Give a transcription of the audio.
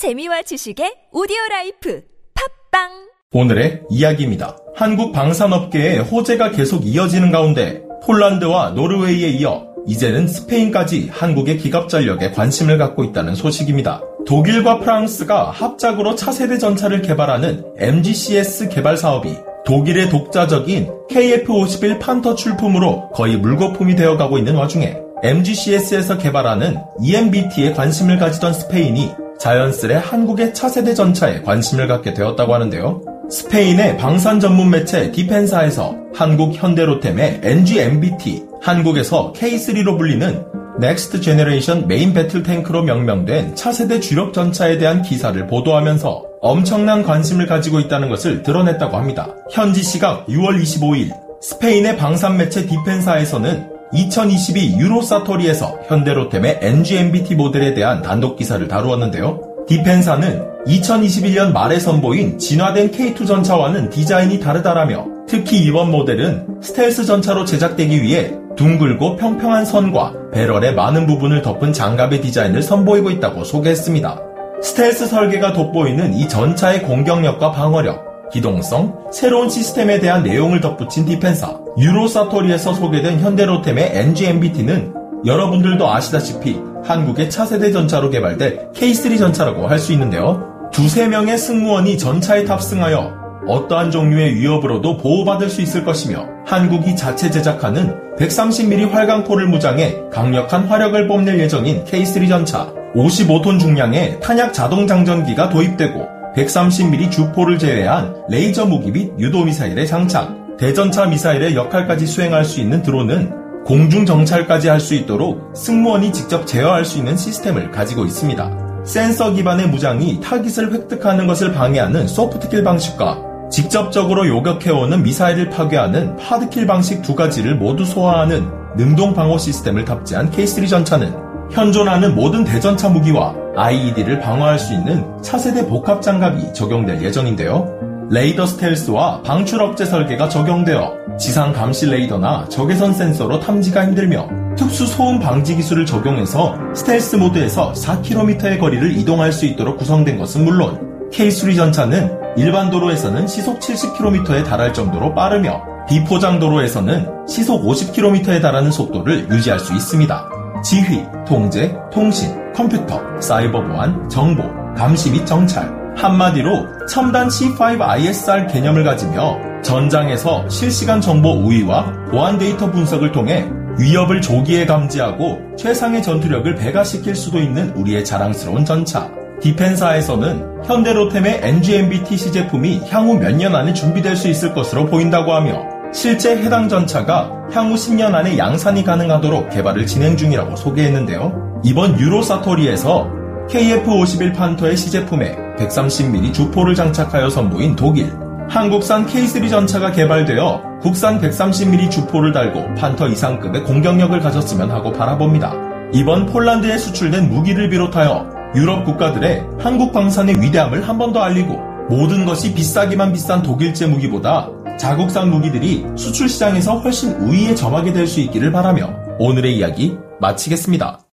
재미와 지식의 오디오 라이프 팝빵 오늘의 이야기입니다. 한국 방산업계의 호재가 계속 이어지는 가운데 폴란드와 노르웨이에 이어 이제는 스페인까지 한국의 기갑 전력에 관심을 갖고 있다는 소식입니다. 독일과 프랑스가 합작으로 차세대 전차를 개발하는 MGCS 개발 사업이 독일의 독자적인 KF-51 판터 출품으로 거의 물거품이 되어가고 있는 와중에 MGCS에서 개발하는 EMBT에 관심을 가지던 스페인이 자연스레 한국의 차세대 전차에 관심을 갖게 되었다고 하는데요. 스페인의 방산 전문 매체 디펜사에서 한국 현대로템의 NGMBT, 한국에서 K3로 불리는 Next Generation Main Battle Tank로 명명된 차세대 주력 전차에 대한 기사를 보도하면서 엄청난 관심을 가지고 있다는 것을 드러냈다고 합니다. 현지 시각 6월 25일 스페인의 방산 매체 디펜사에서는 2022 유로사토리에서 현대로템의 NGMBT 모델에 대한 단독 기사를 다루었는데요. 디펜사는 2021년 말에 선보인 진화된 K2 전차와는 디자인이 다르다라며 특히 이번 모델은 스텔스 전차로 제작되기 위해 둥글고 평평한 선과 배럴의 많은 부분을 덮은 장갑의 디자인을 선보이고 있다고 소개했습니다. 스텔스 설계가 돋보이는 이 전차의 공격력과 방어력, 기동성, 새로운 시스템에 대한 내용을 덧붙인 디펜사, 유로사토리에서 소개된 현대로템의 NGMBT는 여러분들도 아시다시피 한국의 차세대 전차로 개발된 K3 전차라고 할 수 있는데요. 두세 명의 승무원이 전차에 탑승하여 어떠한 종류의 위협으로도 보호받을 수 있을 것이며 한국이 자체 제작하는 130mm 활강포를 무장해 강력한 화력을 뽐낼 예정인 K3 전차 55톤 중량의 탄약 자동 장전기가 도입되고 130mm 주포를 제외한 레이저 무기 및 유도 미사일의 장착, 대전차 미사일의 역할까지 수행할 수 있는 드론은 공중 정찰까지 할 수 있도록 승무원이 직접 제어할 수 있는 시스템을 가지고 있습니다. 센서 기반의 무장이 타깃을 획득하는 것을 방해하는 소프트킬 방식과 직접적으로 요격해오는 미사일을 파괴하는 hard kill 방식 두 가지를 모두 소화하는 능동 방어 시스템을 탑재한 K3 전차는 현존하는 모든 대전차 무기와 IED를 방어할 수 있는 차세대 복합 장갑이 적용될 예정인데요. 레이더 스텔스와 방출 억제 설계가 적용되어 지상 감시 레이더나 적외선 센서로 탐지가 힘들며 특수 소음 방지 기술을 적용해서 스텔스 모드에서 4km의 거리를 이동할 수 있도록 구성된 것은 물론 K3 전차는 일반 도로에서는 시속 70km에 달할 정도로 빠르며 비포장 도로에서는 시속 50km에 달하는 속도를 유지할 수 있습니다. 지휘, 통제, 통신, 컴퓨터, 사이버 보안, 정보, 감시 및 정찰, 한마디로 첨단 C5 ISR 개념을 가지며 전장에서 실시간 정보 우위와 보안 데이터 분석을 통해 위협을 조기에 감지하고 최상의 전투력을 배가시킬 수도 있는 우리의 자랑스러운 전차. 디펜사에서는 현대로템의 NGMBT 시제품이 향후 몇 년 안에 준비될 수 있을 것으로 보인다고 하며 실제 해당 전차가 향후 10년 안에 양산이 가능하도록 개발을 진행 중이라고 소개했는데요. 이번 유로사토리에서 KF-51 판터의 시제품에 130mm 주포를 장착하여 선보인 독일, 한국산 K3 전차가 개발되어 국산 130mm 주포를 달고 판터 이상급의 공격력을 가졌으면 하고 바라봅니다. 이번 폴란드에 수출된 무기를 비롯하여 유럽 국가들의 한국 방산의 위대함을 한 번 더 알리고 모든 것이 비싸기만 비싼 독일제 무기보다 자국산 무기들이 수출 시장에서 훨씬 우위에 점하게 될 수 있기를 바라며 오늘의 이야기 마치겠습니다.